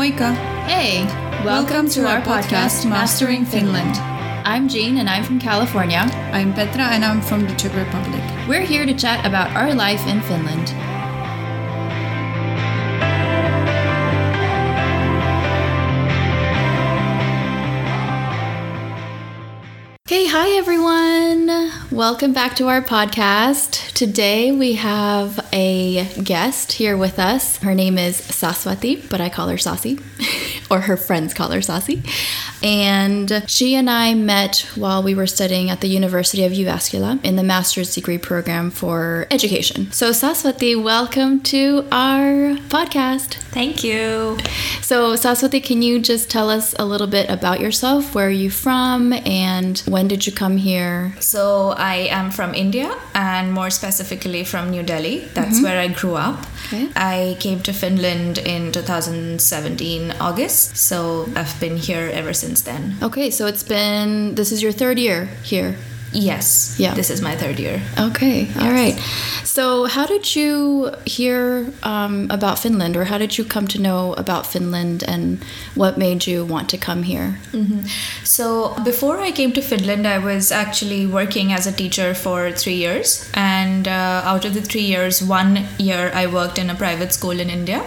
Moika. Hey, Welcome to our podcast, Mastering Finland. I'm Jean and I'm from California. I'm Petra and I'm from the Czech Republic. We're here to chat about our life in Finland. Okay, hi everyone. Welcome back to our podcast. Today we have a guest here with us. Her name is Saswati, but I call her Sasi, or her friends call her Sasi. And she and I met while we were studying at the University of Jyväskylä in the master's degree program for education. So, Saswati, welcome to our podcast. Thank you. So, Saswati, can you just tell us a little bit about yourself? Where are you from and when did you come here? So, I am from India and more specifically from New Delhi. That's mm-hmm. where I grew up. Okay. I came to Finland in 2017 August. So, I've been here ever since then. Okay, so it's been, this is your third year here. Yes. Yeah. This is my third year. Okay, all right. So, how did you hear um, about Finland, or how did you come to know about Finland, and what made you want to come here? So before I came to Finland, I was actually working as a teacher for three years, and uh, out of the three years, one year I worked in a private school in India.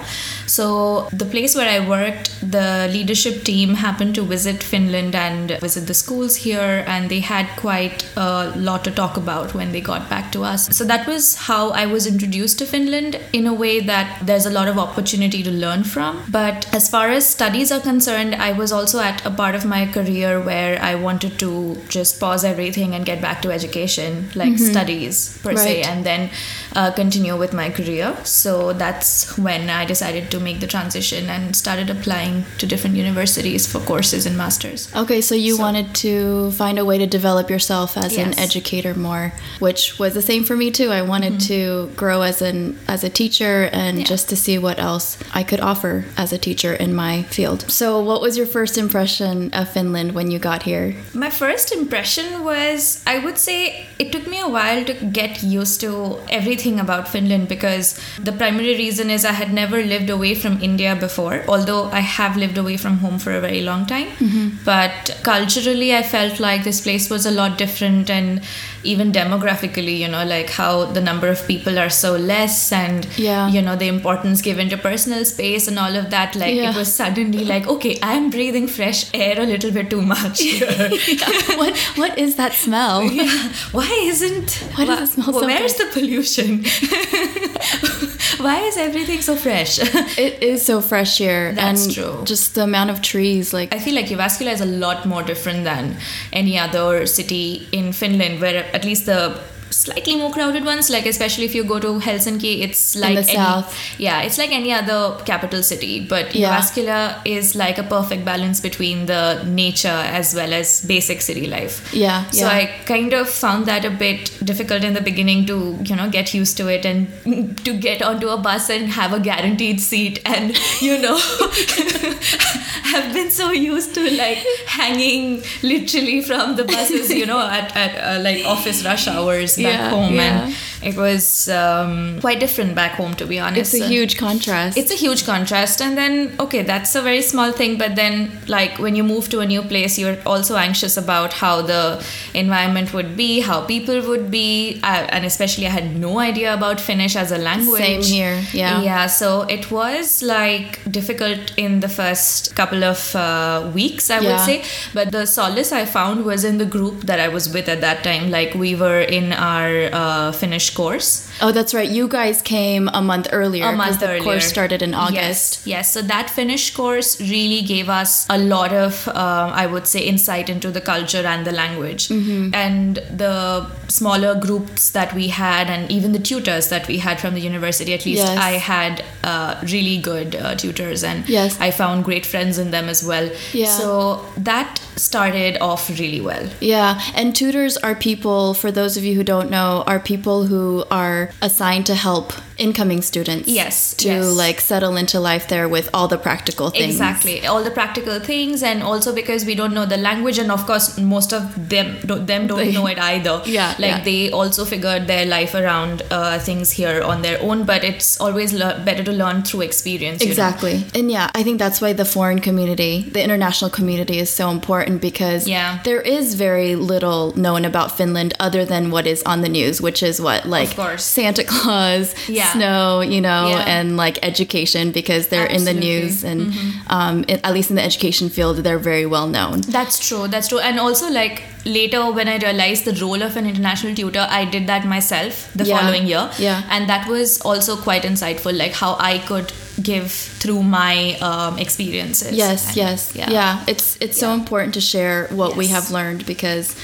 So the place where I worked, the leadership team happened to visit Finland and visit the schools here, and they had quite a lot to talk about when they got back to us. So that was how I was introduced to Finland in a way that there's a lot of opportunity to learn from. But as far as studies are concerned, I was also at a part of my career where I wanted to just pause everything and get back to education, like studies per se, and then uh, continue with my career. So that's when I decided to make the transition and started applying to different universities for courses and masters. Okay, so you So- wanted to find a way to develop yourself as an educator more, which was the same for me too. I wanted to grow as an as a teacher and Mm-hmm. Yeah. just to see what else I could offer as a teacher in my field. So, what was your first impression of Finland when you got here? My first impression was I would say it took me a while to get used to everything about Finland because the primary reason is I had never lived away from India before, although I have lived away from home for a very long time. Mm-hmm. But culturally, I felt like this place was a lot different and even demographically, you know, like how the number of people are so less and, Yeah. you know, the importance given to personal space and all of that. Like Yeah. it was suddenly like, okay, I'm breathing fresh air a little bit too much here. what What is that smell? Yeah. Why isn't Why does it smell so Where's the pollution? Why is everything so fresh? It is so fresh here, That's and true. just the amount of trees. Like I feel like Jyväskylä is a lot more different than any other city in Finland, where at least the slightly more crowded ones, like especially if you go to Helsinki, it's like any, south. Yeah, it's like any other capital city, but Yeah. Jyväskylä is like a perfect balance between the nature as well as basic city life. yeah, So yeah. I kind of found that a bit difficult in the beginning to, you know, get used to it and to get onto a bus and have a guaranteed seat and, you know, have been so used to like hanging literally from the buses, you know, at, at uh, like office rush hours back Yeah, home. yeah. And it was um, quite different back home, to be honest. it's a huge contrast. it's a huge contrast and then okay that's a very small thing but then like when you move to a new place you're also anxious about how the environment would be how people would be uh, and especially i had no idea about finnish as a language Same here, yeah. yeah so it was like difficult in the first couple of uh, weeks i would say but the solace i found was in the group that i was with at that time like we were in our uh, finnish course oh, that's right. You guys came a month earlier. a month the earlier. course started in August. Yes, yes. So that Finnish course really gave us a lot of, um, I would say, insight into the culture and the language. Mm-hmm. And the smaller groups that we had, and even the tutors that we had from the university, at least Yes. I had uh, really good uh, tutors, and Yes. I found great friends in them as well. Yeah. So that started off really well. Yeah, and tutors are people, for those of you who don't know, are people who are assigned to help incoming students. Yes, To yes. like settle into life there with all the practical things. Exactly, all the practical things, and also because we don't know the language, and of course, most of them don't, them don't know it either. Yeah, like yeah. they also figured their life around uh, things here on their own. But it's always lear better to learn through experience. you know. Exactly. And yeah, I think that's why the foreign community, the international community is so important because Yeah. there is very little known about Finland other than what is on the news, which is what like course. Santa Claus, Yeah. Snow, you know, Yeah. and like education because they're in the Absolutely. Mm-hmm. news and um, it, at least in the education field, they're very well known. That's true. That's true. And also, like later, when I realized the role of an international tutor, I did that myself the Yeah. following year. Yeah. And that was also quite insightful, like how I could give through my um, experiences. Yes, And- yes, yeah. yeah. It's it's so important to share what we have learned because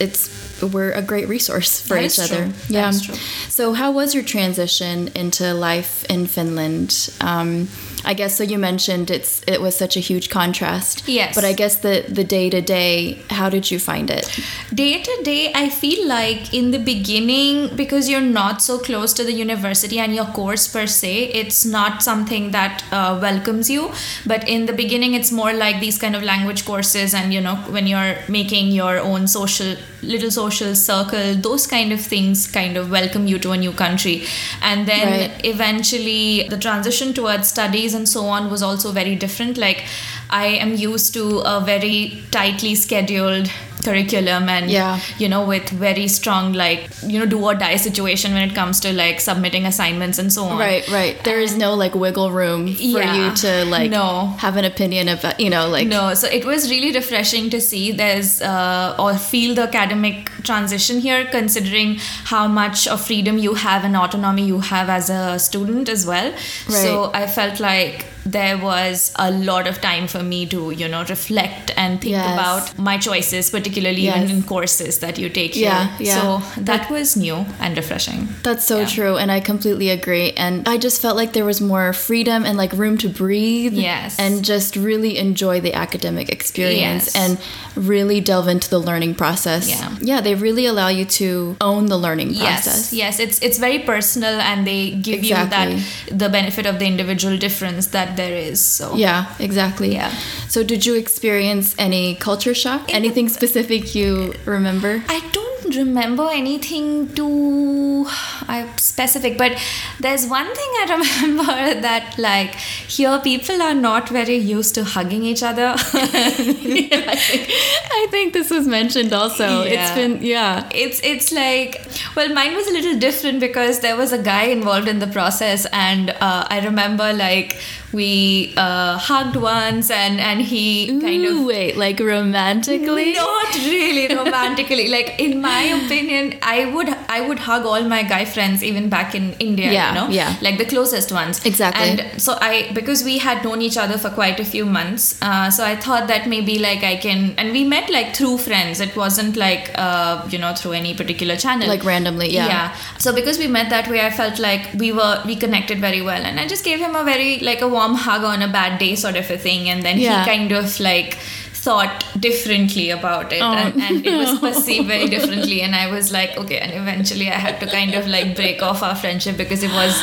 it's we're a great resource for That each other. Yeah. So, how was your transition into life in Finland? Um, I guess so. You mentioned it's it was such a huge contrast. Yes. But I guess the the day to day, how did you find it? Day to day, I feel like in the beginning, because you're not so close to the university and your course per se, it's not something that uh, welcomes you. But in the beginning, it's more like these kind of language courses, and you know, when you're making your own social, little social circle, those kind of things kind of welcome you to a new country. And then Right. eventually, the transition towards studies and so on was also very different. Like, I am used to a very tightly scheduled curriculum and Yeah. you know with very strong like you know do or die situation when it comes to like submitting assignments and so on Right, right. There is no like wiggle room for Yeah. you to like No. have an opinion about, you know, like no so it was really refreshing to see there's uh, or feel the academic transition here considering how much of freedom you have and autonomy you have as a student as well so i felt like there was a lot of time for me to you know reflect and think Yes. about my choices particularly Yes. even in courses that you take here Yeah, yeah. so that was new and refreshing That's so Yeah. true, and I completely agree. And I just felt like there was more freedom and like room to breathe. Yes. And just really enjoy the academic experience Yes. and really delve into the learning process. Yeah. Yeah, they really allow you to own the learning process. yes, yes it's it's very personal, and they give you that the benefit of the individual difference that there is. So Yeah, exactly. Yeah. So, did you experience any culture shock? Anything specific you remember? I don't remember anything too uh, specific, but there's one thing I remember that like here people are not very used to hugging each other. I, think, I think this was mentioned also. It's Yeah. been, yeah. it's it's like well mine was a little different because there was a guy involved in the process and uh, i remember like we uh, hugged once and and he kind of wait, like romantically? not really romantically like in my opinion i would i would hug all my guy friends even back in india Yeah, you know yeah. like the closest ones Exactly. and so i because we had known each other for quite a few months uh, so i thought that maybe like i can and we met like through friends it wasn't like uh, you know through any particular channel Like randomly, yeah. yeah so because we met that way i felt like we were we connected very well and i just gave him a very like a warm hug on a bad day sort of a thing and then Yeah. he kind of like thought differently about it Oh, and, and it was perceived very differently and i was like okay and eventually i had to kind of like break off our friendship because it was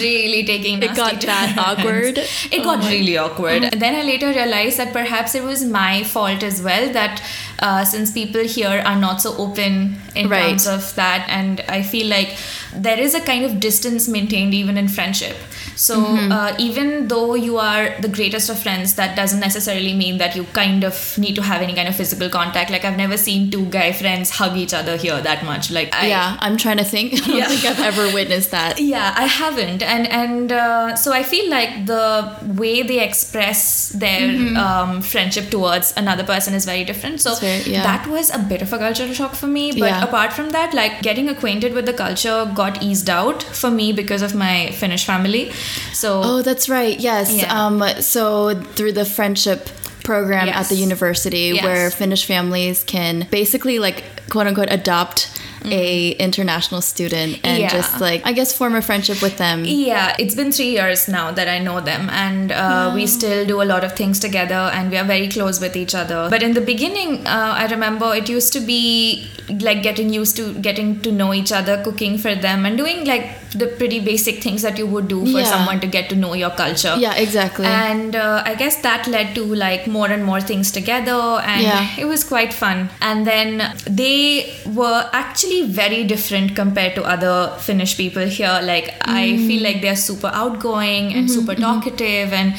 really taking It got that awkward? it got really awkward. And then i later realized that perhaps it was my fault as well that uh, since people here are not so open in Right. terms of that and i feel like there is a kind of distance maintained even in friendship so Mm-hmm. uh, even though you are the greatest of friends that doesn't necessarily mean that you kind of need to have any kind of physical contact like i've never seen two guy friends hug each other here that much like I, yeah, I'm trying to think. I don't Yeah. think I've ever witnessed that. yeah i haven't and and uh, so i feel like the way they express their um, friendship towards another person is very different so very- yeah. that was a bit of a cultural shock for me but Yeah. apart from that like getting acquainted with the culture got eased out for me because of my finnish family so Oh, that's right. Yes. Yeah. Um, so through the friendship program at the university Yes. where Finnish families can basically like quote unquote adopt a international student and Yeah. just like I guess form a friendship with them. Yeah, it's been three years now that I know them, and uh, we still do a lot of things together, and we are very close with each other. But in the beginning, uh, I remember it used to be like getting used to getting to know each other, cooking for them, and doing like the pretty basic things that you would do for Yeah. someone to get to know your culture. Yeah, exactly. And uh, I guess that led to like more and more things together, and Yeah. it was quite fun. And then they were actually very different compared to other Finnish people here. Like I Mm. feel like they're super outgoing and Mm-hmm, super talkative, and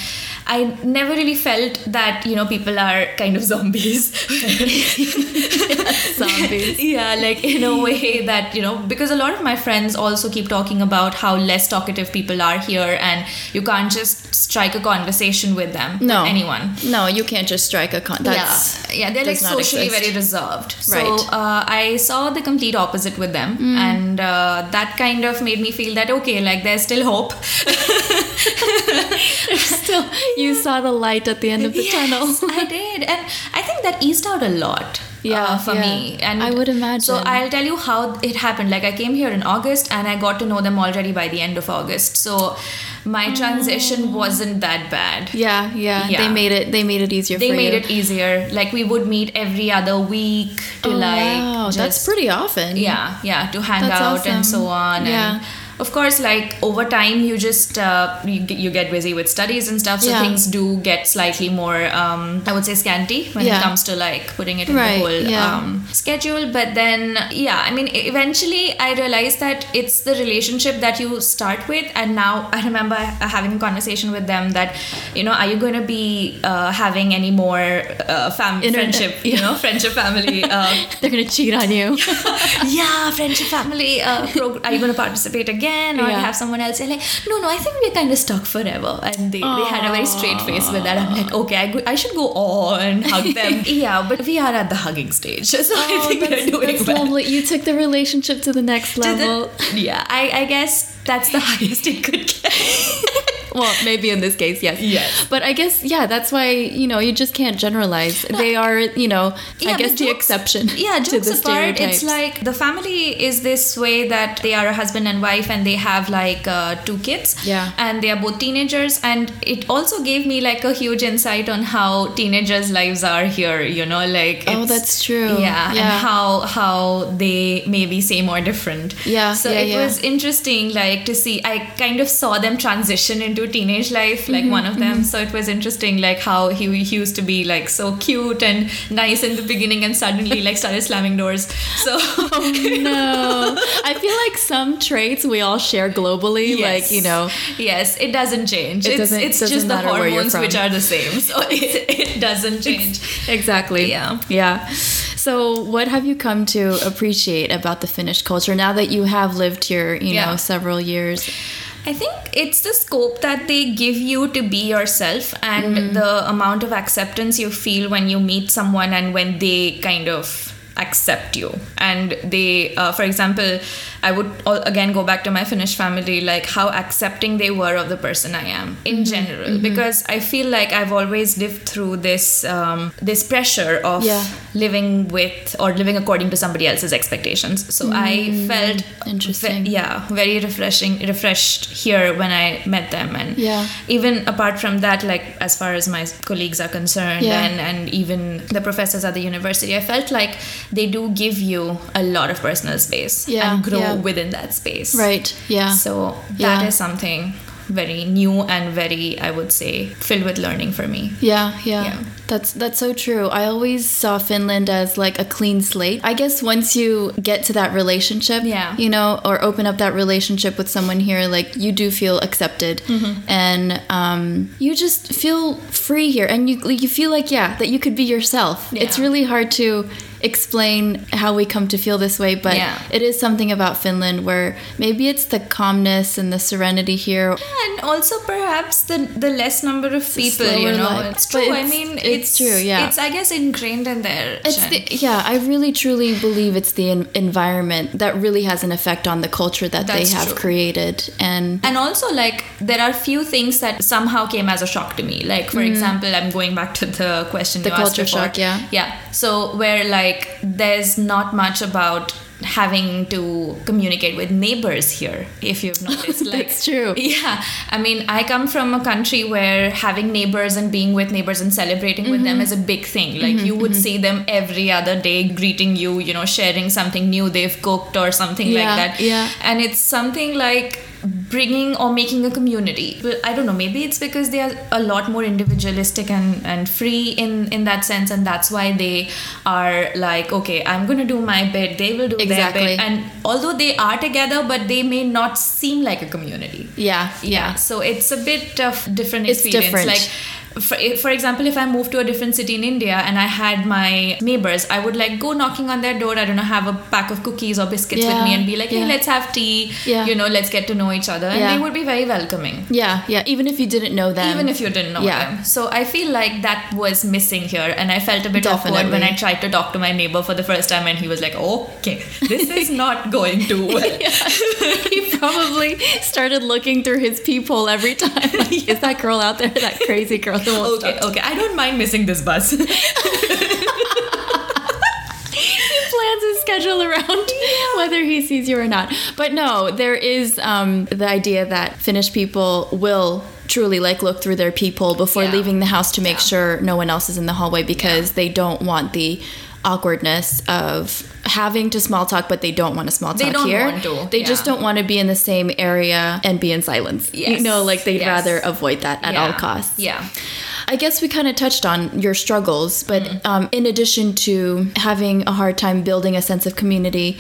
I never really felt that you know people are kind of zombies. Zombies. yeah, like in a way that you know because a lot of my friends also keep talking about how less talkative people are here, and you can't just strike a conversation with them. No. with anyone. No, you can't just strike a con. That's yeah, yeah, they're like socially exist. very reserved. So Right. Mm. uh, I saw the complete opposite with them, and uh, that kind of made me feel that okay, like there's still hope. still you saw the light at the end of the tunnel. I did, and I think that eased out a lot. Yeah, uh, for yeah. me, and I would imagine. So. I'll tell you how it happened. Like I came here in August, and I got to know them already by the end of August. So my transition wasn't that bad. Yeah, yeah, They made it. They made it easier. They made you. it easier. Like we would meet every other week to Oh, like. wow, that's pretty often. yeah yeah to hang That's out and so on Yeah. and of course like over time you just uh, you, get- you get busy with studies and stuff so Yeah. things do get slightly more um, i would say scanty when Yeah. it comes to like putting it in Right, the whole yeah. um, schedule but then yeah i mean eventually i realized that it's the relationship that you start with and now i remember having a conversation with them that you know are you going to be uh, having any more uh, fam- friendship you know friendship family uh, They're gonna cheat on you. yeah, friendship family. Uh, prog- are you going to participate again, or Yeah. have someone else? They're like, no, no, I think we're kind of stuck forever. And they, they had a very straight face with that. I'm like, okay, I, go- I should go on and hug them. yeah, but we are at the hugging stage, so I Oh, think that's, we're doing that's well. lovely. You took the relationship to the next To the- level. yeah, I, I guess that's the highest it could get. well, maybe in this case, yes. Yes. But I guess yeah, that's why you know you just can't generalize. They are you know Yeah, I guess but the jokes- exception. Yeah, to jokes the apart, it's like the family is this way that they are a husband and wife and they have like uh, two kids. Yeah. And they are both teenagers. And it also gave me like a huge insight on how teenagers' lives are here, you know, like. Oh, that's true. Yeah, Yeah. and how how they maybe same or different. Yeah, So yeah, it was interesting, like to see. I kind of saw them transition into teenage life, like Mm-hmm, one of them. So it was interesting, like how he, he used to be like so cute and nice in the beginning, and suddenly like started slamming doors. So no, I feel like some traits we all share globally. Like you know, yes, it doesn't change. It it's doesn't- it's doesn't just the hormones which are the same, so it, it doesn't change. exactly. Yeah. Yeah. So, what have you come to appreciate about the Finnish culture now that you have lived here, you Yeah. know, several years? I think it's the scope that they give you to be yourself and hmm. the amount of acceptance you feel when you meet someone and when they kind of accept you and they uh, for example i would again go back to my finnish family like how accepting they were of the person i am in general because i feel like i've always lived through this um, this pressure of Yeah. living with or living according to somebody else's expectations so i felt Interesting. ve- yeah very refreshing refreshed here when i met them and Yeah. even apart from that like as far as my colleagues are concerned Yeah. and and even the professors at the university i felt like they do give you a lot of personal space Yeah, and grow yeah. within that space Right. Yeah. so that is Yeah. something very new and very i would say filled with learning for me Yeah, yeah, Yeah. That's that's so true. I always saw Finland as like a clean slate. I guess once you get to that relationship, Yeah. you know, or open up that relationship with someone here, like you do feel accepted, Mm-hmm. and um, you just feel free here, and you you feel like yeah that you could be yourself. It's really hard to explain how we come to feel this way, but Yeah. it is something about Finland where maybe it's the calmness and the serenity here. and also perhaps the the less number of people you know life. it's true i mean it's true, yeah. it's i guess ingrained in there It's the, yeah, I really truly believe it's the en- environment that really has an effect on the culture that That's they have true. created. And and also like there are few things that somehow came as a shock to me like for mm. example i'm going back to the question. The culture shock, yeah. yeah so where like there's not much about having to communicate with neighbors here if you've noticed like That's true. yeah i mean i come from a country where having neighbors and being with neighbors and celebrating with Mm-hmm. them is a big thing like you would see them every other day greeting you you know sharing something new they've cooked or something Yeah, like that yeah. and it's something like bringing or making a community. But i don't know maybe it's because they are a lot more individualistic and and free in in that sense and that's why they are like okay i'm going to do my bit they will do Exactly. their bit. And although they are together but they may not seem like a community. Yeah, yeah. so it's a bit of different It's experience. different. like for, for example if i moved to a different city in india and i had my neighbors i would like go knocking on their door i don't know have a pack of cookies or biscuits with me and be like hey yeah. let's have tea Yeah. you know let's get to know each other and Yeah. they would be very welcoming Yeah, yeah. Even if you didn't know them. even if you didn't know yeah. them so i feel like that was missing here and i felt a bit awkward when i tried to talk to my neighbor for the first time and he was like okay this is not going too well he probably started looking through his peephole every time. Like, Is that girl out there? That crazy girl won't okay stop okay i don't mind missing this bus he plans his schedule around whether he sees you or not. But no, there is um, the idea that Finnish people will truly like look through their peephole before Yeah. leaving the house to make Yeah. sure no one else is in the hallway because they don't want the awkwardness of having to small talk but they don't want to small talk They don't here want to, they just don't want to be in the same area and be in silence you know like they'd yes. rather avoid that at all costs yeah I guess we kind of touched on your struggles, but Mm-hmm. um, in addition to having a hard time building a sense of community,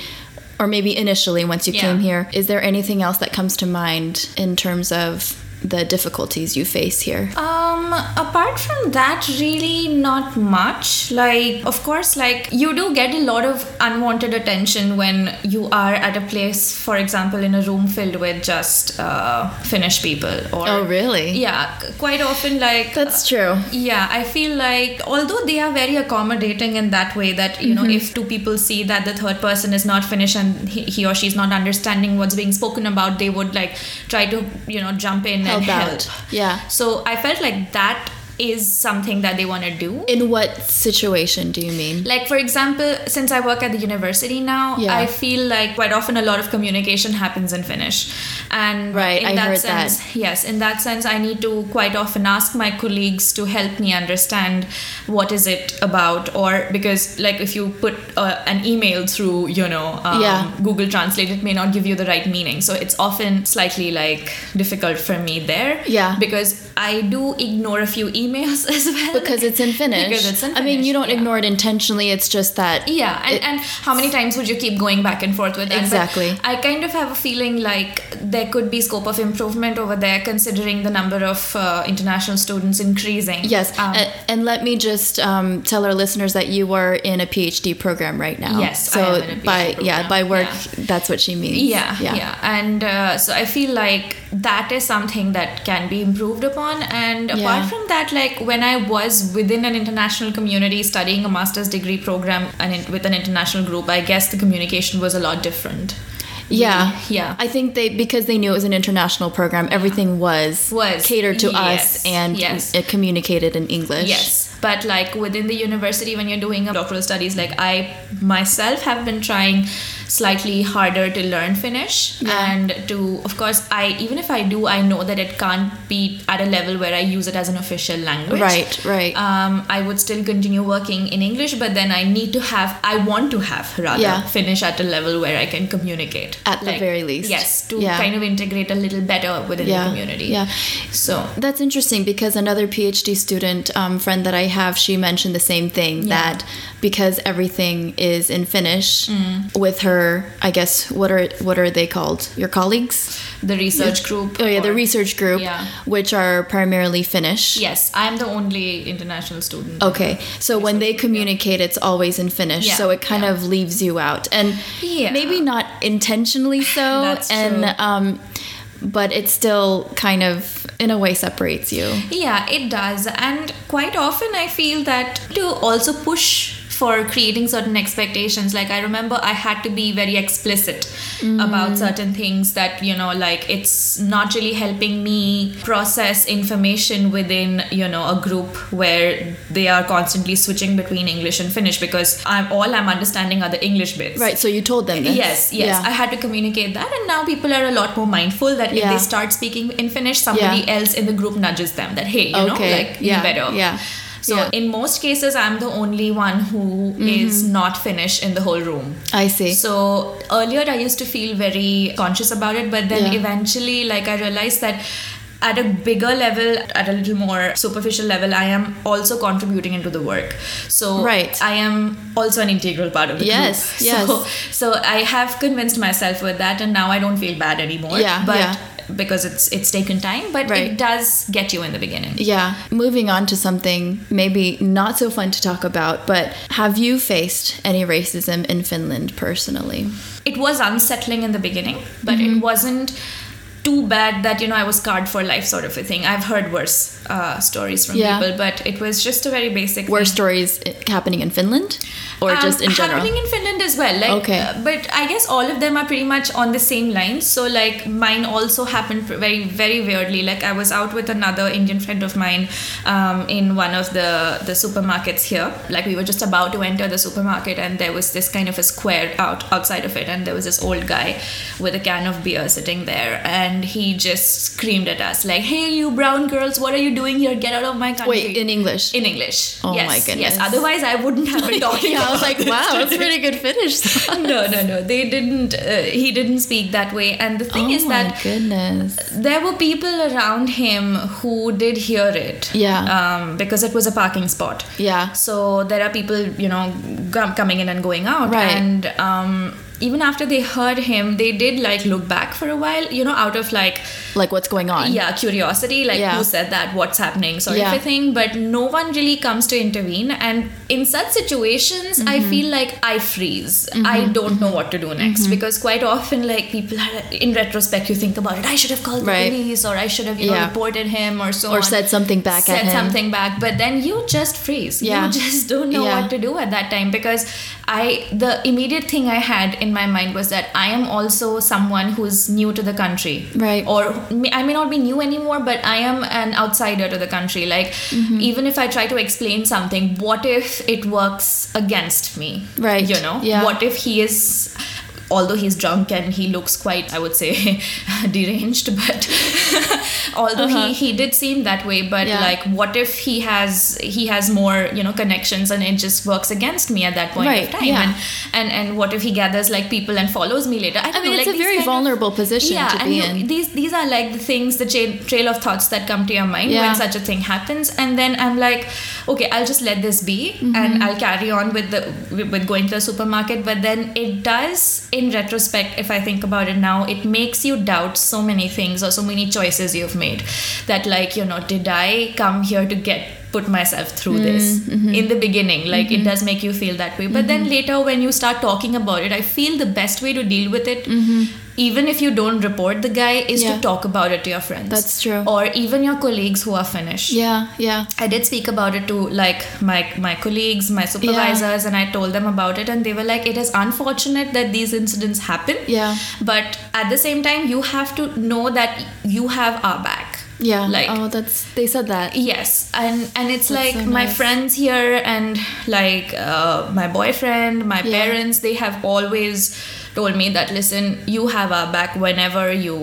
or maybe initially once you Yeah. came here, is there anything else that comes to mind in terms of the difficulties you face here? Um, apart from that, really not much. Like, of course, like you do get a lot of unwanted attention when you are at a place, for example, in a room filled with just uh, Finnish people. Or Oh, really? Yeah, quite often, like That's true. yeah, I feel like although they are very accommodating in that way that you know Mm-hmm. if two people see that the third person is not Finnish and he, he or she's not understanding what's being spoken about, they would like try to you know jump in and Help help. out. Yeah. So I felt like that is something that they want to do. In what situation do you mean? Like for example, since I work at the university now, Yeah. I feel like quite often a lot of communication happens in Finnish, and Right, in I that heard sense, yes, in that sense, I need to quite often ask my colleagues to help me understand what is it about, or because like if you put uh, an email through, you know, um, Yeah. Google Translate, it may not give you the right meaning, so it's often slightly like difficult for me there, Yeah. because I do ignore a few emails as well Because it's in Finnish. Because it's in Finnish. I mean, you don't yeah. ignore it intentionally. It's just that. yeah, and, and how many times would you keep going back and forth with that? But Exactly. I kind of have a feeling like there could be scope of improvement over there, considering the number of uh, international students increasing. Yes, Um, and, and let me just um, tell our listeners that you are in a PhD program right now. Yes, I so am in a PhD by yeah by work, yeah. that's what she means. yeah, yeah, and uh, so I feel like that is something that can be improved upon. And apart Yeah. from that, like when I was within an international community studying a master's degree program and in, with an international group, I guess the communication was a lot different. Yeah, Yeah. I think they because they knew it was an international program, everything was Was, catered to yes, us and yes. it communicated in English. Yes, but like within the university, when you're doing a doctoral studies, like I myself have been trying slightly harder to learn Finnish Yeah. and to, of course, I even if I do, I know that it can't be at a level where I use it as an official language. Right, right. Um, I would still continue working in English, but then I need to have, I want to have rather Yeah. Finnish at a level where I can communicate. At the very least. Yes, to Yeah. kind of integrate a little better within the community. yeah. So That's interesting because another PhD student um, friend that I have, she mentioned the same thing that because everything is in Finnish, Mm. with her, I guess what are what are they called? Your colleagues? the research group. Oh yeah, the research group, Yeah. which are primarily Finnish. Yes, I'm the only international student. Okay, so when they communicate, it's always in Finnish, Yeah, so it kind yeah. of leaves you out, and Yeah. maybe not intentionally so, That's and true. um, but it still kind of, in a way, separates you. Yeah, it does. And quite often I feel that to also push for creating certain expectations. Like I remember I had to be very explicit Mm. about certain things that you know, like it's not really helping me process information within you know a group where they are constantly switching between English and Finnish because I'm all I'm understanding are the English bits. Right. So you told them this. Yes, yes. Yeah. I had to communicate that, and now people are a lot more mindful that if they start speaking in Finnish, somebody Yeah. else in the group nudges them that hey, you know, like Yeah. you better. Yeah. So Yeah. Mm-hmm. in most cases, I'm the only one who is not finished in the whole room. I see. So earlier I used to feel very conscious about it, but then Yeah. eventually, like I realized that at a bigger level, at a little more superficial level, I am also contributing into the work. So Right. I am also an integral part of the Yes, group. yes. So, so I have convinced myself with that, and now I don't feel bad anymore. Yeah, but yeah. Because it's it's taken time, but Right. it does get you in the beginning. Yeah. Moving on to something maybe not so fun to talk about, but have you faced any racism in Finland personally? it was unsettling in the beginning, but Mm-hmm. it wasn't too bad that you know I was scarred for life, sort of a thing. I've heard worse uh, stories from Yeah. people, but it was just a very basic. Thing. stories happening in Finland or Um, just in general? happening in Finland as well. Like, Okay. uh, but I guess all of them are pretty much on the same lines. So like mine also happened very very weirdly. Like I was out with another Indian friend of mine um, in one of the the supermarkets here. Like we were just about to enter the supermarket, and there was this kind of a square out outside of it, and there was this old guy with a can of beer sitting there, and he just screamed at us like, "Hey, you brown girls, what are you doing here? Get out of my country!" Wait, in English? in English. Oh yes, my goodness. Yes. Otherwise, I wouldn't have been talking. yeah, I was like, wow, that's pretty good Finnish. no, no, no. They didn't. Uh, he didn't speak that way. And the thing oh is that goodness. there were people around him who did hear it. Yeah. Um, because it was a parking spot. Yeah. So there are people, you know, com- coming in and going out. Right. And um, even after they heard him, they did like look back for a while, you know, out of like Like what's going on? yeah curiosity like Yeah. who said that what's happening sort Yeah. of a thing but no one really comes to intervene and in such situations i Mm-hmm. feel like i freeze i don't know what to do next Mm-hmm. because quite often like people are in retrospect you think about it i should have called Right. the police or i should have you Yeah. know reported him or so Or on. said something back said at him. something back but then you just freeze Yeah. you just don't know what to do at that time because i the immediate thing i had in my mind was that i am also someone who's new to the country Right. or I may not be new anymore, but I am an outsider to the country. Like, Mm-hmm. even if I try to explain something, what if it works against me? Right. You know? Yeah. What if he is. Although he's drunk and he looks quite, I would say, deranged, but although he, he did seem that way, but Uh-huh. Yeah. like, what if he has he has more you know connections and it just works against me at that point Right, of time? yeah. And, and and what if he gathers like people and follows me later? I, I mean, know, it's like a very kind of- vulnerable position yeah, to and be you- in. These these are like the things, the cha- trail of thoughts that come to your mind Yeah. when such a thing happens, and then I'm like, okay, I'll just let this be, Mm-hmm. and I'll carry on with the with going to the supermarket. But then it does, in retrospect, if I think about it now, it makes you doubt so many things or so many choices you've made. That like you know, did I come here to get put myself through mm, this Mm-hmm. in the beginning like it mm-hmm. does make you feel that way but then mm-hmm. later when you start talking about it i feel the best way to deal with it mm-hmm. Even if you don't report the guy is. Yeah. to talk about it to your friends That's true. or even your colleagues who are finnish Yeah, yeah. I did speak about it to like my my colleagues, my supervisors, and I told them about it, and they were like, "It is unfortunate that these incidents happen, Yeah. but at the same time, you have to know that you have our back." Yeah. Like- oh, that's they said that. Yes, and and it's That's like so my friends here and like uh, my boyfriend, my Yeah. parents, they have always told me that listen, you have our back whenever you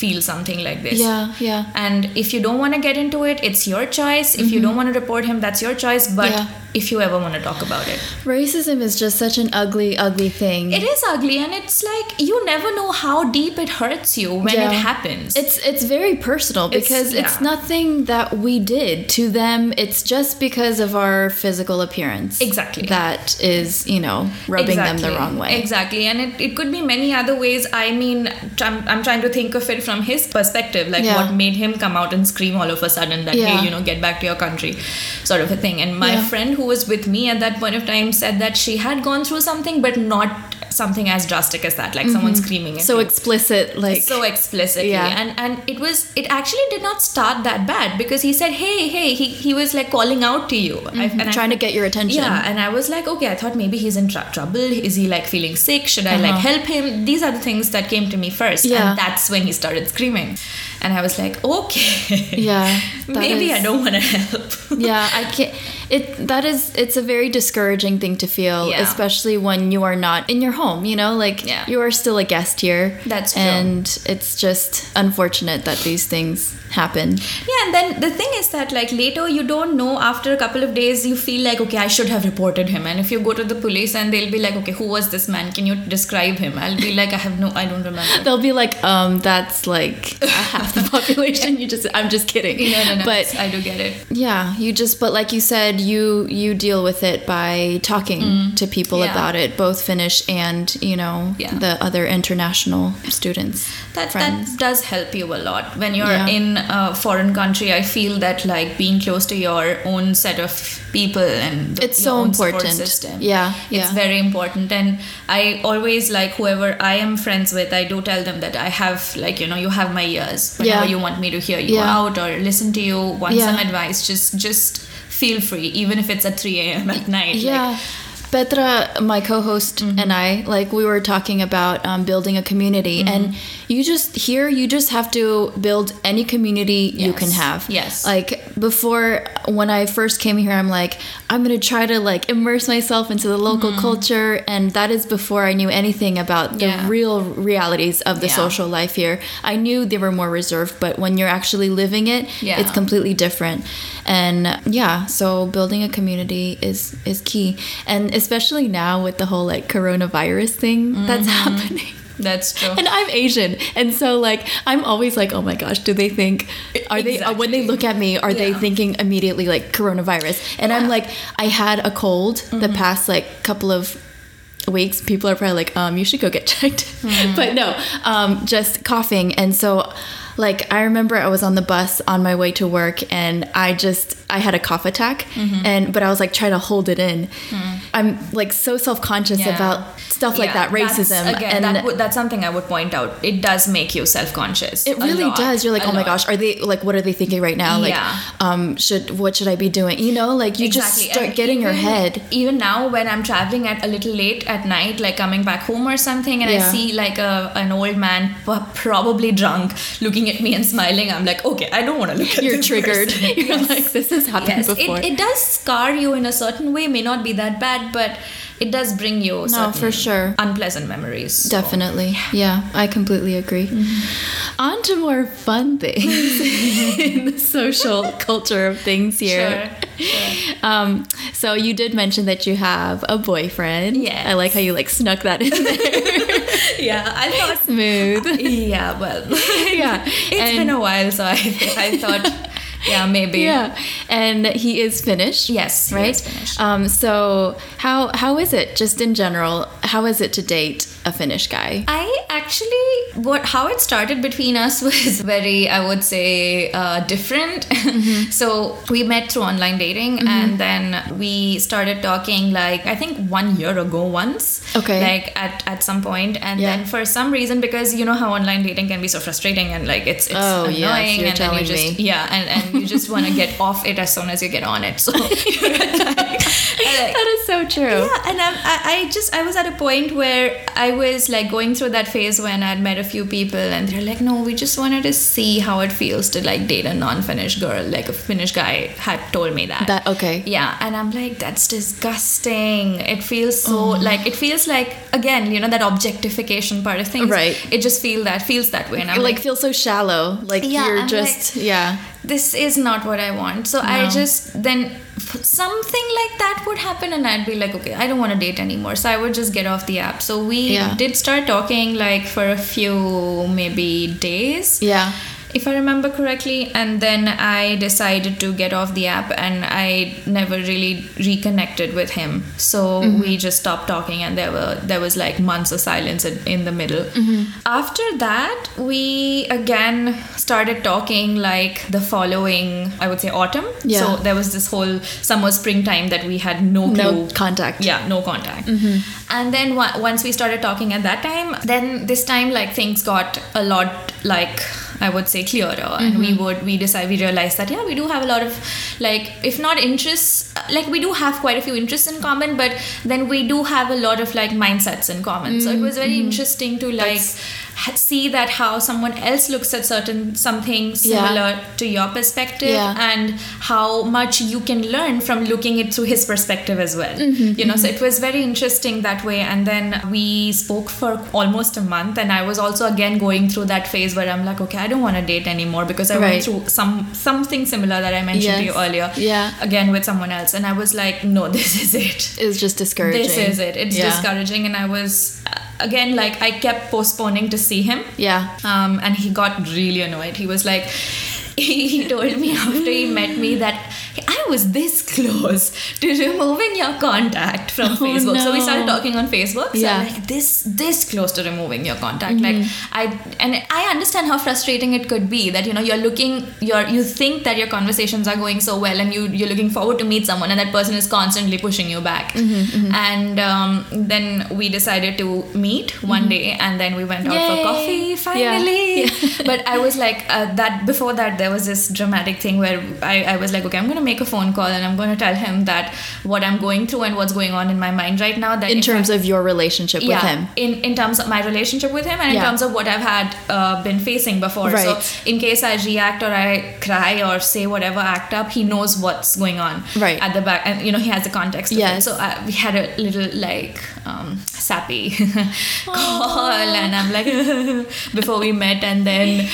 feel something like this. Yeah, yeah. And if you don't want to get into it, it's your choice. If you don't want to report him, that's your choice. But Mm-hmm. Yeah. if you ever want to talk about it, Racism is just such an ugly, ugly thing. it is ugly, and it's like you never know how deep it hurts you when Yeah. it happens. It's it's very personal because it's, yeah. nothing that we did to them. It's just because of our physical appearance. Exactly. That is, you know, rubbing them the wrong way. Exactly. And it, it could be many other ways. I mean, I'm, I'm trying to think of it from his perspective, like Yeah. what made him come out and scream all of a sudden that, Yeah. hey, you know, get back to your country, sort of a thing. And my Yeah. friend who was with me at that point of time said that she had gone through something, but not something as drastic as that, like someone screaming. So you. explicit, like so explicitly Yeah. and and it was it actually did not start that bad because he said hey hey he, he was like calling out to you I, and I trying to get your attention. yeah and i was like okay i thought maybe he's in tr- trouble is he like feeling sick should i like Uh-huh. help him these are the things that came to me first Yeah. and that's when he started screaming and i was like okay Yeah, maybe is- i don't want to help yeah, I can't. It that is it's a very discouraging thing to feel, Yeah. especially when you are not in your home. You know, like Yeah. you are still a guest here. That's true. and it's just unfortunate that these things happen. Yeah, and then the thing is that like later you don't know after a couple of days you feel like okay I should have reported him and if you go to the police and they'll be like okay who was this man can you describe him I'll be like I have no I don't remember. They'll be like, um, that's like half the population. You just, I'm just kidding. No, no, no. But I do get it. yeah, you just, but like you said, you you deal with it by talking to people Mm. Yeah. about it, both Finnish and you know Yeah. the other international students. That friends. that does help you a lot when you're Yeah. in a foreign country. I feel that like being close to your own set of people and the, It's so important. System. Yeah, it's very important. And I always like whoever I am friends with. I do tell them that I have like you know you have my ears. Whenever you want me to hear you out or listen to you, want some advice, just just feel free, even if it's at three a.m. at night. like, Yeah. Petra, my co-host, Mm-hmm. and I, like we were talking about um, building a community, Mm-hmm. and you just here, you just have to build any community you can have. Yes. Like before, when I first came here, I'm like, I'm gonna try to like immerse myself into the local culture, and that is before I knew anything about the Mm-hmm. Yeah. real realities of the Yeah. social life here. I knew they were more reserved, but when you're actually living it, Yeah. it's completely different. And yeah, so building a community is is key, and especially now with the whole like coronavirus thing that's Mm-hmm. happening. That's true. And I'm Asian, and so like I'm always like, oh my gosh, do they think? Are they uh, when they look at me? Are they thinking immediately like coronavirus? And I'm like, I had a cold the Mm-hmm. past like couple of weeks. People are probably like, um, you should go get checked. Mm-hmm. but no, um, just coughing, and so. Like I remember I was on the bus on my way to work and I just I had a cough attack Mm-hmm. and but I was like trying to hold it in. I'm like so self-conscious Mm. Yeah. about stuff like Yeah, that racism that's, again, and that would, that's something I would point out. It does make you self-conscious. It really lot, does. You're like, oh my lot. gosh, are they like, what are they thinking right now? Like, Yeah. um, should what should I be doing? You know, like you just start And getting your head. Even now, when I'm traveling at a little late at night, like coming back home or something, and. I see like a an old man, probably drunk, looking at me and smiling, I'm like, okay, I don't want to look at. You're triggered. person. You're Yes. like, this has happened Yes, before. it, it does scar you in a certain way. May not be that bad, but it does bring you No, for sure. unpleasant memories. So- Definitely. Yeah, I completely agree. Mm-hmm. On to more fun things in the social culture of things here. Sure. sure. Um, so you did mention that you have a boyfriend. Yeah, I like how you like snuck that in there. Yeah, I thought. Smooth. Yeah, well, yeah. it's And- been a while, so I, I thought, yeah, maybe. Yeah, and he is Finnish. Yes, right. is Finnish. Um, so how how is it, just in general? How is it to date a Finnish guy? I actually, what how it started between us was very, I would say, uh, different. Mm-hmm. so we met through online dating, and then we started talking like I think one year ago once. Okay. Like at at some point, and Yeah. then for some reason, because you know how online dating can be so frustrating and like it's it's Oh, yes, annoying, you're and then you just me. yeah, and and you just want to get off it as soon as you get on it. So. like, that is so true. yeah, and I'm, I, I just I was at a point where I was like going through that phase when I'd met a few people and they're like, no, we just wanted to see how it feels to like date a non-Finnish girl. Like a Finnish guy had told me that. That okay. Yeah, and I'm like, that's disgusting. It feels so Oh. like it feels like again, you know, that objectification part of things. Right. It just feel that feels that way, and I'm like, like feel so shallow. Like Yeah, you're I'm just yeah. this is not what I want. So I just then something like that would happen, and I'd be like, okay, I don't want to date anymore. So I would just get off the app. So we Yeah. did start talking like for a few maybe days. Yeah. If I remember correctly. And then I decided to get off the app, and I never really reconnected with him. So mm-hmm. we just stopped talking, and there were there was like months of silence in, in the middle. Mm-hmm. After that, we again started talking like the following, I would say, autumn. Yeah. So there was this whole summer springtime that we had no clue No contact. yeah no contact mm-hmm. and then wa- once we started talking at that time then this time like things got a lot like i would say clearer. And we would we decide we realize that yeah we do have a lot of like if not interests uh, like we do have quite a few interests in common but then we do have a lot of like mindsets in common. So it was very interesting to like ha- see that how someone else looks at certain something Yeah. similar to your perspective Yeah. and how much you can learn from looking it through his perspective as well Mm-hmm, you know so it was very interesting that way and then we spoke for almost a month and i was also again going through that phase where i'm like okay i don't want to date anymore because i Right. went through some something similar that i mentioned to you earlier Yeah. again with someone else and i was like no this is it it's just discouraging. this is it it's Yeah. discouraging and i was uh, again like i kept postponing to see him Yeah. um, and he got really annoyed. He was like, he told me after he met me that I was this close to removing your contact from Facebook. So we started talking on Facebook. So Yeah. I'm like this this close to removing your contact. Like I and I understand how frustrating it could be that you know you're looking you're you think that your conversations are going so well and you you're looking forward to meet someone and that person is constantly pushing you back. And um, then we decided to meet one day and then we went out Yay. for coffee finally. but I was like uh, that before that there was this dramatic thing where I, I was like okay I'm gonna make a phone call and I'm gonna tell him that what I'm going through and what's going on in my mind right now that In terms I- of your relationship with him. in in terms of my relationship with him and in terms of what I've had uh, been facing before. So in case I react or I cry or say whatever, act up, he knows what's going on Right. at the back, and you know he has the context. Yes. So uh, we had a little like um, sappy call, and I'm like before we met, and then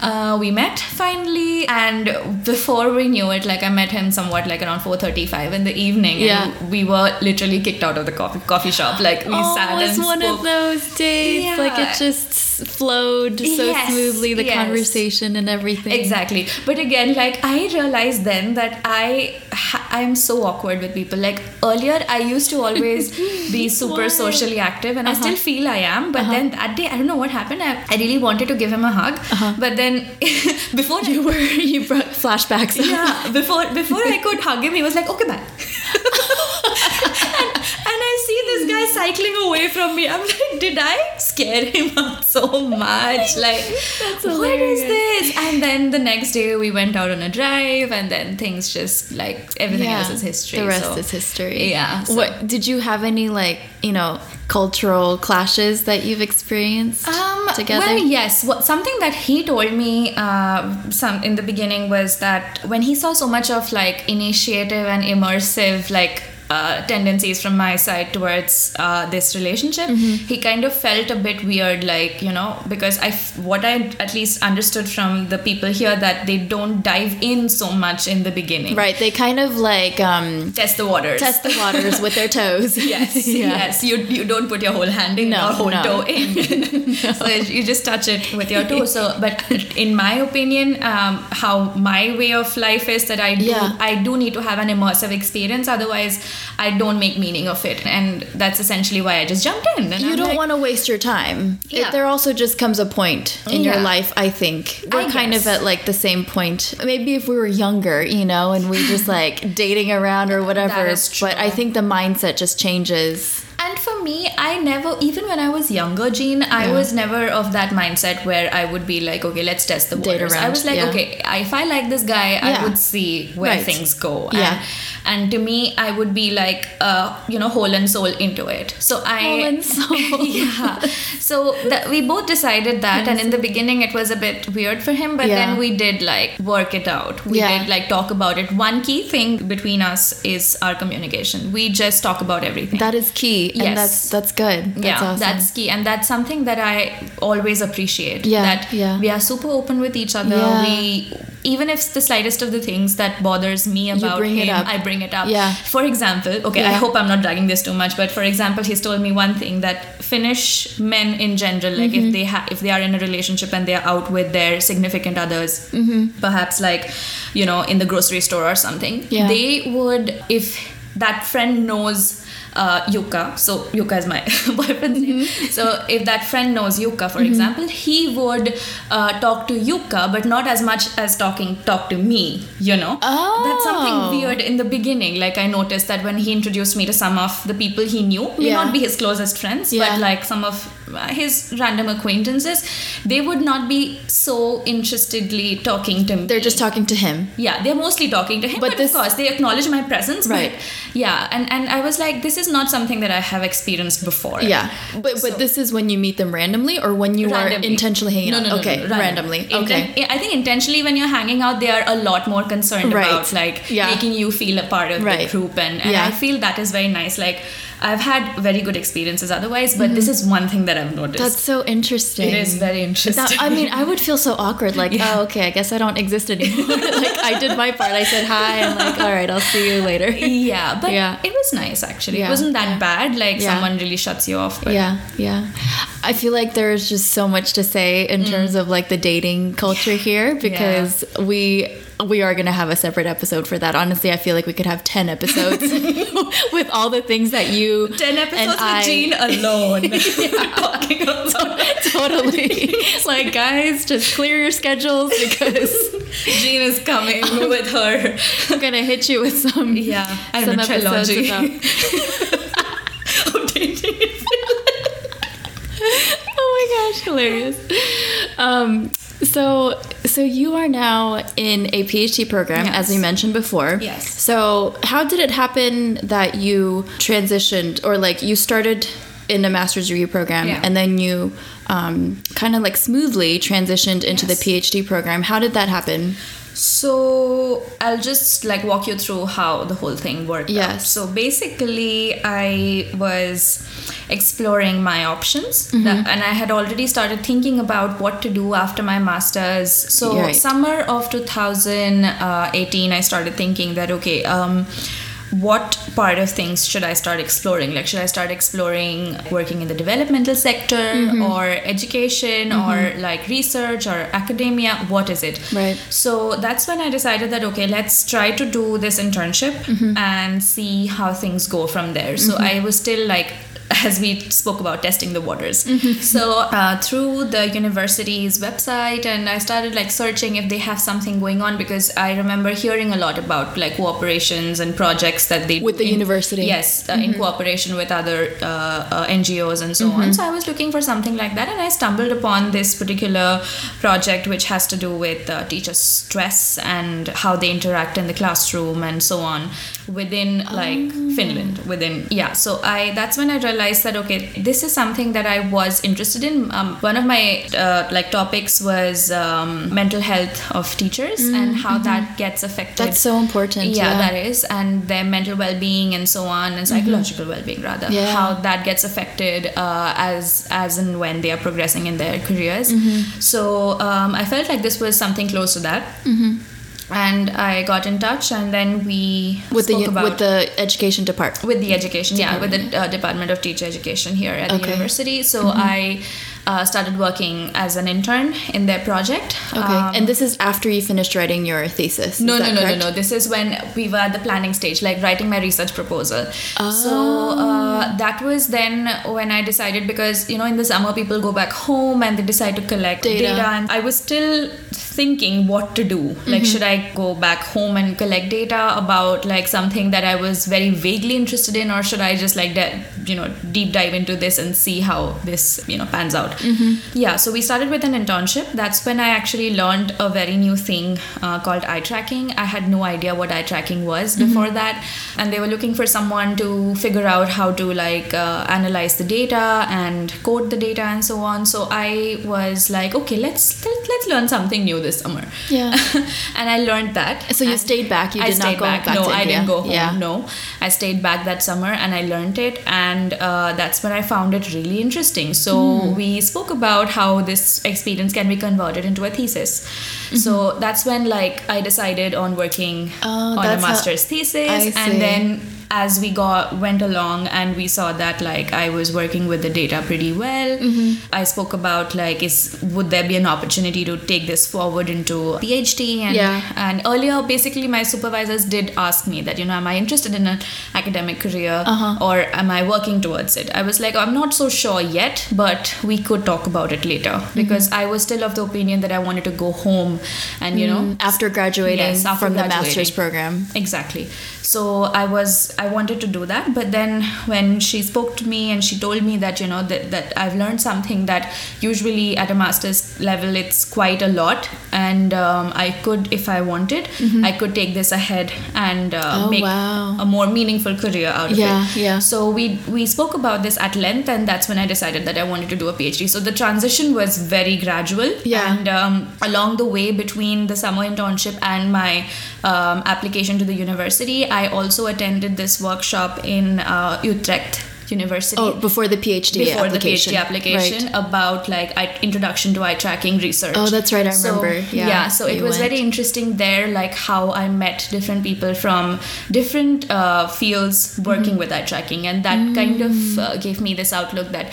uh, we met finally, and before we knew it, like I met him somewhat like around 4:35 in the evening, Yeah. and we were literally kicked out of the coffee coffee shop. Like we oh, sat it was and one spoke. of those days. Like it just flowed so Yes, smoothly, the yes. conversation and everything. Exactly. But again, like I realized then that I I'm so awkward with people. Like earlier, I used to always be super socially active, and I Uh-huh. still feel I am. But then that day, I don't know what happened. I, I really wanted to give him a hug, but then before Uh-huh. You were you brought flashbacks. yeah, before before I could hug him, he was like, "Okay, bye." And, and I see this guy cycling away from me. I'm like, "Did I scare him up so much? Like, what is this?" And then the next day, we went out on a drive, and then things just like everything Yeah. else is history. The rest so- is history. Yeah, so- What did you have any like you know cultural clashes that you've experienced Um, together? Well, yes. What, something that he told me uh, some in the beginning was that when he saw so much of like initiative and immersive like uh, tendencies from my side towards uh, this relationship, Mm-hmm. he kind of felt a bit weird, like you know, because I f- what I at least understood from the people here that they don't dive in so much in the beginning, Right. They kind of like um, Test the waters. test the waters with their toes. Yes, Yeah. yes. You you don't put your whole hand in No, or whole no. toe in. so you just touch it with your toe. So, but in my opinion, um, how my way of life is that I do Yeah. I do need to have an immersive experience. Otherwise, I don't make meaning of it, and that's essentially why I just jumped in. You I'm don't like, want to waste your time. It- Yeah. there also just comes a point in your life, I think. We're I kind of at like the same point. Maybe if we were younger, you know, and we just like dating around or whatever. is But I think the mindset just changes. And for me, I never, even when I was younger, Jean, I Yeah. was never of that mindset where I would be like, okay, let's test the waters. I was like, yeah. okay, if I like this guy, Yeah. I would see where Right. things go. Yeah. And, and to me, I would be like, uh, you know, whole and soul into it. So I, Whole and soul. yeah. So that we both decided that, and in the beginning, it was a bit weird for him, but then we did like work it out. We did like talk about it. One key thing between us is our communication. We just talk about everything. That is key. And Yes. that's that's good. That's yeah, awesome. that's key, and that's something that I always appreciate. Yeah, that yeah. we are super open with each other. Yeah. We even if the slightest of the things that bothers me about him. I bring it up. Yeah. For example, okay, I hope I'm not dragging this too much, but for example, he's told me one thing that Finnish men in general, like Mm-hmm. if they ha- if they are in a relationship and they are out with their significant others, Mm-hmm. perhaps like you know in the grocery store or something, Yeah. they would if that friend knows uh, Yuka, so Yuka is my boyfriend's name. Mm-hmm. So if that friend knows Yuka, for example, he would uh, talk to Yuka, but not as much as talking talk to me. You know, that's Oh. something weird in the beginning. Like I noticed that when he introduced me to some of the people he knew, may Yeah. not be his closest friends, Yeah. but like some of uh, his random acquaintances, they would not be so interestedly talking to me. They're just talking to him. Yeah, they're mostly talking to him, But but, this- of course they acknowledge my presence. Right. Yeah, and and I was like, this is not something that I have experienced before. Yeah, but So- but this is when you meet them randomly, or when you are intentionally hanging no, out. No, no, okay, no, randomly. Inten- Okay, I think intentionally when you're hanging out, they are a lot more concerned Right. about like Yeah. making you feel a part of Right. the group, and, and Yeah. I feel that is very nice. Like I've had very good experiences otherwise, but this is one thing that I've noticed. Mm-hmm. that's so interesting. it is very interesting. That- I mean, I would feel so awkward. Like, Yeah. oh, okay, I guess I don't exist anymore. like, I did my part. I said hi. I'm like, all right, I'll see you later. yeah, but Yeah. it was nice actually. Yeah. It wasn't that bad. Like someone really shuts you off. But Yeah, yeah. I feel like there's just so much to say in terms of like the dating culture here because we we are going to have a separate episode for that. Honestly, I feel like we could have 10 episodes with all the things that you 10 episodes and I with Jean alone. About totally. Like guys just clear your schedules because Jean is coming with her. I'm going to hit you with some yeah I some episodes trilogy about of oh my gosh, hilarious. Um, so, so you are now in a PhD program, as we mentioned before. Yes. So, how did it happen that you transitioned, or like you started in a master's degree program, Yeah. and then you um, kind of like smoothly transitioned into Yes. the PhD program? How did that happen? So I'll just like walk you through how the whole thing worked. out. Yes. So basically, I was exploring my options, Mm-hmm. That- and I had already started thinking about what to do after my masters. So Right. summer of 2018, I started thinking that okay. Um, what part of things should I start exploring? Like, should I start exploring working in the developmental sector Mm-hmm. or education or like research or academia? What is it? Right. So that's when I decided that okay, let's try to do this internship Mm-hmm. and see how things go from there. So I was still like as we spoke about testing the waters. Mm-hmm. so uh, through the university's website and i started like searching if they have something going on because i remember hearing a lot about like cooperations and projects that they With the in- university. yes uh, in cooperation with other uh, uh, ngos and so on. So i was looking for something like that and i stumbled upon this particular project which has to do with uh, teacher stress and how they interact in the classroom and so on within like finland within yeah. So i that's when i realized that okay this is something that i was interested in. Um, one of my uh, like topics was um, mental health of teachers and how that gets affected. That's so important. yeah, Yeah, that is. And their mental well-being and so on and psychological well-being rather. Yeah. how that gets affected uh, as as and when they are progressing in their careers. So um, i felt like this was something close to that and i got in touch and then we with the with the education department. with the education yeah with the uh, department of teacher education here at the university. So i uh, started working as an intern in their project Okay, Um, and this is after you finished writing your thesis. no, is no, that no, no, no. This is when we were at the planning stage, like writing my research proposal. So Oh. uh, that was then when I decided because you know in the summer people go back home and they decide to collect Data. data, and I was still thinking what to do. Mm-hmm. Like, should I go back home and collect data about like something that I was very vaguely interested in, or should I just like de- you know deep dive into this and see how this you know pans out? Yeah, so we started with an internship. That's when I actually learned a very new thing uh, called eye tracking. I had no idea what eye tracking was before that, and they were looking for someone to figure out how to like uh, analyze the data and code the data and so on. So I was like, okay, let's let's, let's learn something new this summer. Yeah. and I learned that. So you And stayed back. You I did not go back. back no, I India. didn't go home. Yeah. No, I stayed back that summer and I learned it, and uh, that's when I found it really interesting. So Hmm. we spoke about how this experience can be converted into a thesis. So that's when like I decided on working Mm-hmm. Oh, on a master's thesis, and then as we got went along and we saw that like I was working with the data pretty well. Mm-hmm. I spoke about like is would there be an opportunity to take this forward into a PhD and Yeah. and earlier basically my supervisors did ask me that you know am I interested in an academic career Uh-huh. or am I working towards it? I was like I'm not so sure yet, but we could talk about it later Mm-hmm. because I was still of the opinion that I wanted to go home and you know Mm, After graduating Yes, after from the master's program. Exactly. So I was I wanted to do that, but then when she spoke to me and she told me that you know that, that I've learned something that usually at a master's level it's quite a lot, and um, I could if I wanted I could take this ahead and uh, Mm-hmm. Oh, make wow. a more meaningful career out of Yeah, it. yeah. So we we spoke about this at length, and that's when I decided that I wanted to do a PhD. So the transition was very gradual, Yeah. and um, along the way between the summer internship and my um, application to the university, I also attended this workshop in uh, Utrecht University. Oh, before the PhD before application. the PhD application Right. about like eye, introduction to eye tracking research. Oh, that's right, I So, remember. Yeah, so it was went. very interesting there, like how I met different people from different uh, fields working Mm-hmm. with eye tracking, and that kind of uh, gave me this outlook that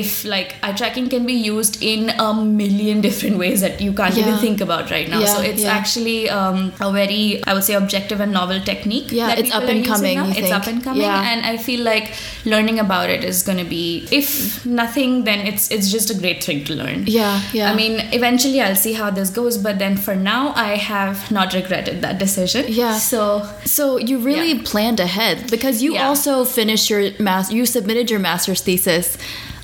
if like eye tracking can be used in a million different ways that you can't even think about right now. so it's yeah. actually um, a very, I would say, objective and novel technique. Yeah, it's up and coming, It's think? up and coming, Yeah. and I feel like learning about it is going to be, if nothing, then it's it's just a great thing to learn. Yeah, yeah. I mean, eventually I'll see how this goes, but then for now, I have not regretted that decision. Yeah. So So you really Yeah. planned ahead because you Yeah. also finished your mas- you submitted your master's thesis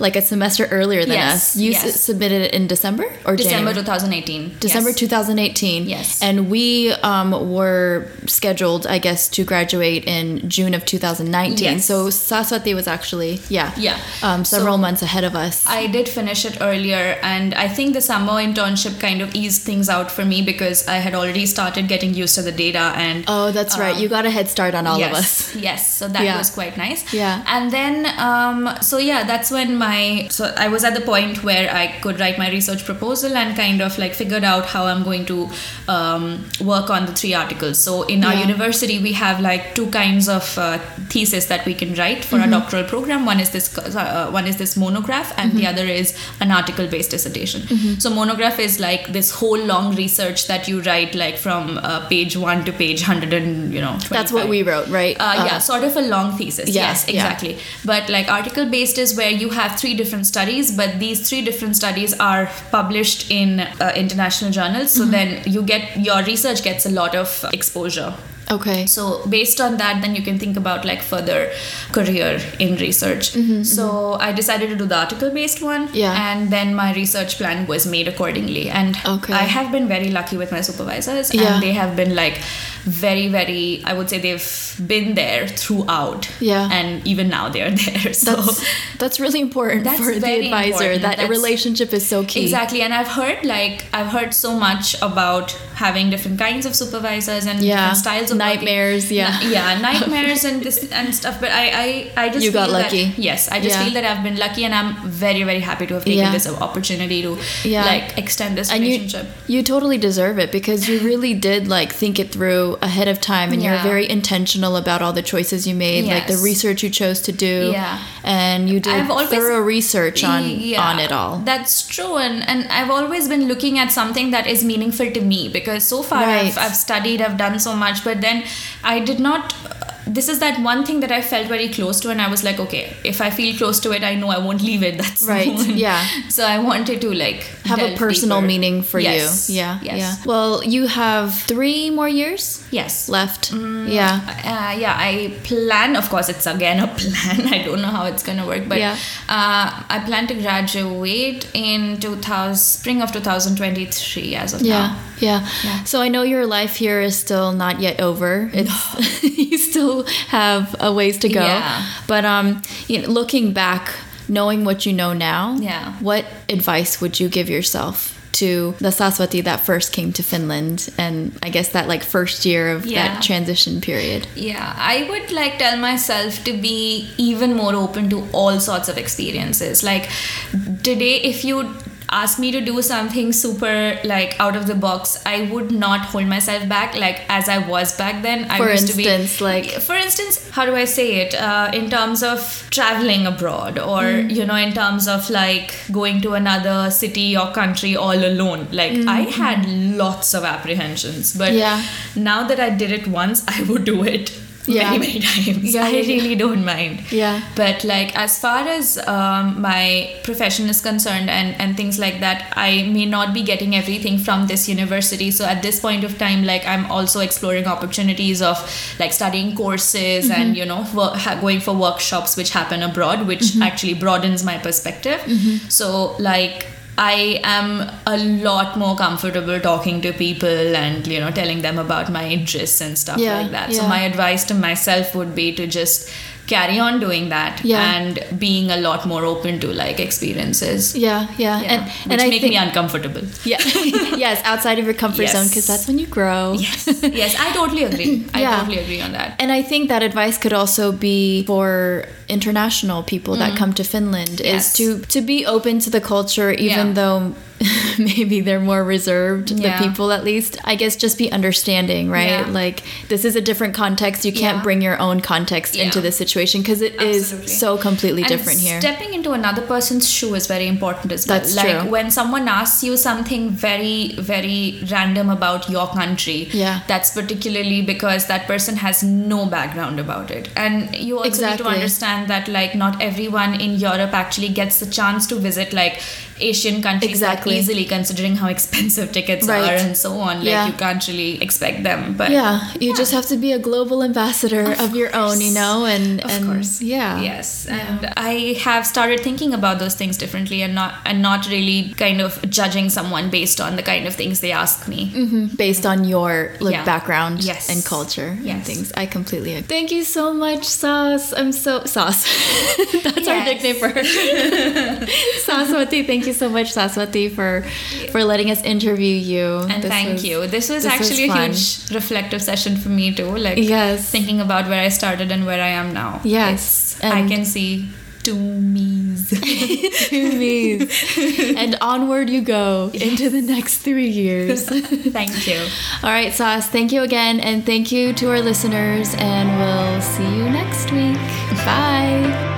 like a semester earlier than Yes, us. You yes. s- submitted it in December or December January? 2018. December yes. 2018. Yes. And we um, were scheduled, I guess, to graduate in June of 2019. Yes. So Saswati was actually, yeah, Yeah. um, several So- months ahead of us. I did finish it earlier, and I think the summer internship kind of eased things out for me because I had already started getting used to the data and. oh, that's right. um, You got a head start on all of us. Yes, so that Yeah. was quite nice. Yeah. And then, um, so yeah, that's when my so I was at the point where I could write my research proposal and kind of like figured out how I'm going to um, work on the three articles. So in our university, we have like two kinds of uh, thesis that we can write for Mm-hmm. our doctoral program. One is this uh, one is this monograph, and Mm-hmm. the other is an article based dissertation. So monograph is like this whole long research that you write like from uh, page one to page hundred and you know. That's what we wrote, right? Uh, yeah, sort of a long thesis. Yeah, yes, yeah. exactly. But like article based is where you have three different studies, but these three different studies are published in uh, international journals. Mm-hmm. So then you get your research gets a lot of exposure. Okay. So based on that, then you can think about like further career in research. so I decided to do the article-based one, Mm-hmm, Yeah. and then my research plan was made accordingly. And Okay. I have been very lucky with my supervisors, Yeah. and they have been like very, very. I would say they've been there throughout. Yeah. and even now they're there. So. That's that's really important That's for the advisor. That a That's- relationship is so key. Exactly, and I've heard like I've heard so much about having different kinds of supervisors and Yeah. different styles of working. Nightmares, yeah. Ni- yeah, nightmares and this and stuff. But I, I, I just You got feel that- lucky. yes, I just Yeah. feel that I've been lucky, and I'm very, very happy to have taken Yeah. this opportunity to Yeah. like extend this and you relationship. you totally deserve it because you really did like think it through ahead of time and you're very intentional about all the choices you made like the research you chose to do Yeah. and you did always- thorough research on Yeah, on it all That's true, and and I've always been looking at something that is meaningful to me because so far Right. I've, I've studied, I've done so much, but then I did not. This is that one thing that I felt very close to, and I was like, okay, if I feel close to it, I know I won't leave it. That's Right, yeah. So I wanted to like have a personal deeper. meaning for Yes, you. Yeah. Yes. Yeah. Well, you have three more years Yes. left. Mm. Yeah. Uh, yeah, I plan. Of course, it's again a plan. I don't know how it's gonna work, but Yeah. uh, I plan to graduate in 2000 spring of 2023 as of Yeah, now. yeah. Yeah. So I know your life here is still not yet over. It's you still have a ways to go. Yeah. But um, you know, looking back, knowing what you know now, Yeah. what advice would you give yourself to the Saswati that first came to Finland, and I guess that like first year of Yeah. that transition period? Yeah, I would like tell myself to be even more open to all sorts of experiences. Like today, if you ask me to do something super like out of the box, I would not hold myself back like as I was back then. I For used instance, to be like- for instance, how do I say it? Uh, in terms of traveling abroad, or Mm. you know, in terms of like going to another city or country all alone. Like I had lots of apprehensions, but Mm. Yeah. now that I did it once, I would do it Yeah. many many times. Yeah, I really don't mind. Yeah. But like as far as um, my profession is concerned and and things like that, I may not be getting everything from this university. So at this point of time, like I'm also exploring opportunities of like studying courses Mm-hmm. and you know wo- ha- going for workshops which happen abroad, which Mm-hmm. actually broadens my perspective. So like. I am a lot more comfortable talking to people and you know telling them about my interests and stuff Yeah, like that. So my advice to myself would be to just carry on doing that Yeah. and being a lot more open to like experiences. Yeah, yeah, Yeah, and which and I make think me uncomfortable. yeah, yes, outside of your comfort zone because that's when you grow. Yes, yes, I totally agree. I Yeah. totally agree on that. And I think that advice could also be for international people that come to Finland Mm. Yes. is to to be open to the culture even though maybe they're more reserved Yeah. the people at least i guess just be understanding right Yeah. like this is a different context you can't Yeah. bring your own context into the situation because it is Absolutely. so completely And different here Stepping into another person's shoe is very important as well. That's like true. when someone asks you something very, very random about your country, Yeah. that's particularly because that person has no background about it. And you also need to understand that like not everyone in Europe actually gets the chance to visit like Asian countries Exactly. easily considering how expensive tickets Right. are and so on. Like Yeah. you can't really expect them. But yeah you just have to be a global ambassador of, your own you know and of and course yeah yes and i have started thinking about those things differently and not and not really kind of judging someone based on the kind of things they ask me Mhm, based on your like Yeah. background Yes. and culture and things. I completely agree. Thank you so much, Sauce. I'm so Sauce. That's our nickname for her. Saswati. Thank you so much, Saswati, for for letting us interview you. and This thank was- you this was this actually was a huge reflective session for me too like Yes. thinking about where i started and where i am now Yes, i can see two me's Two me's. and onward you go into the next three years. thank you All right, Sauce. Thank you again, and thank you to our listeners, and we'll see you next week. Bye.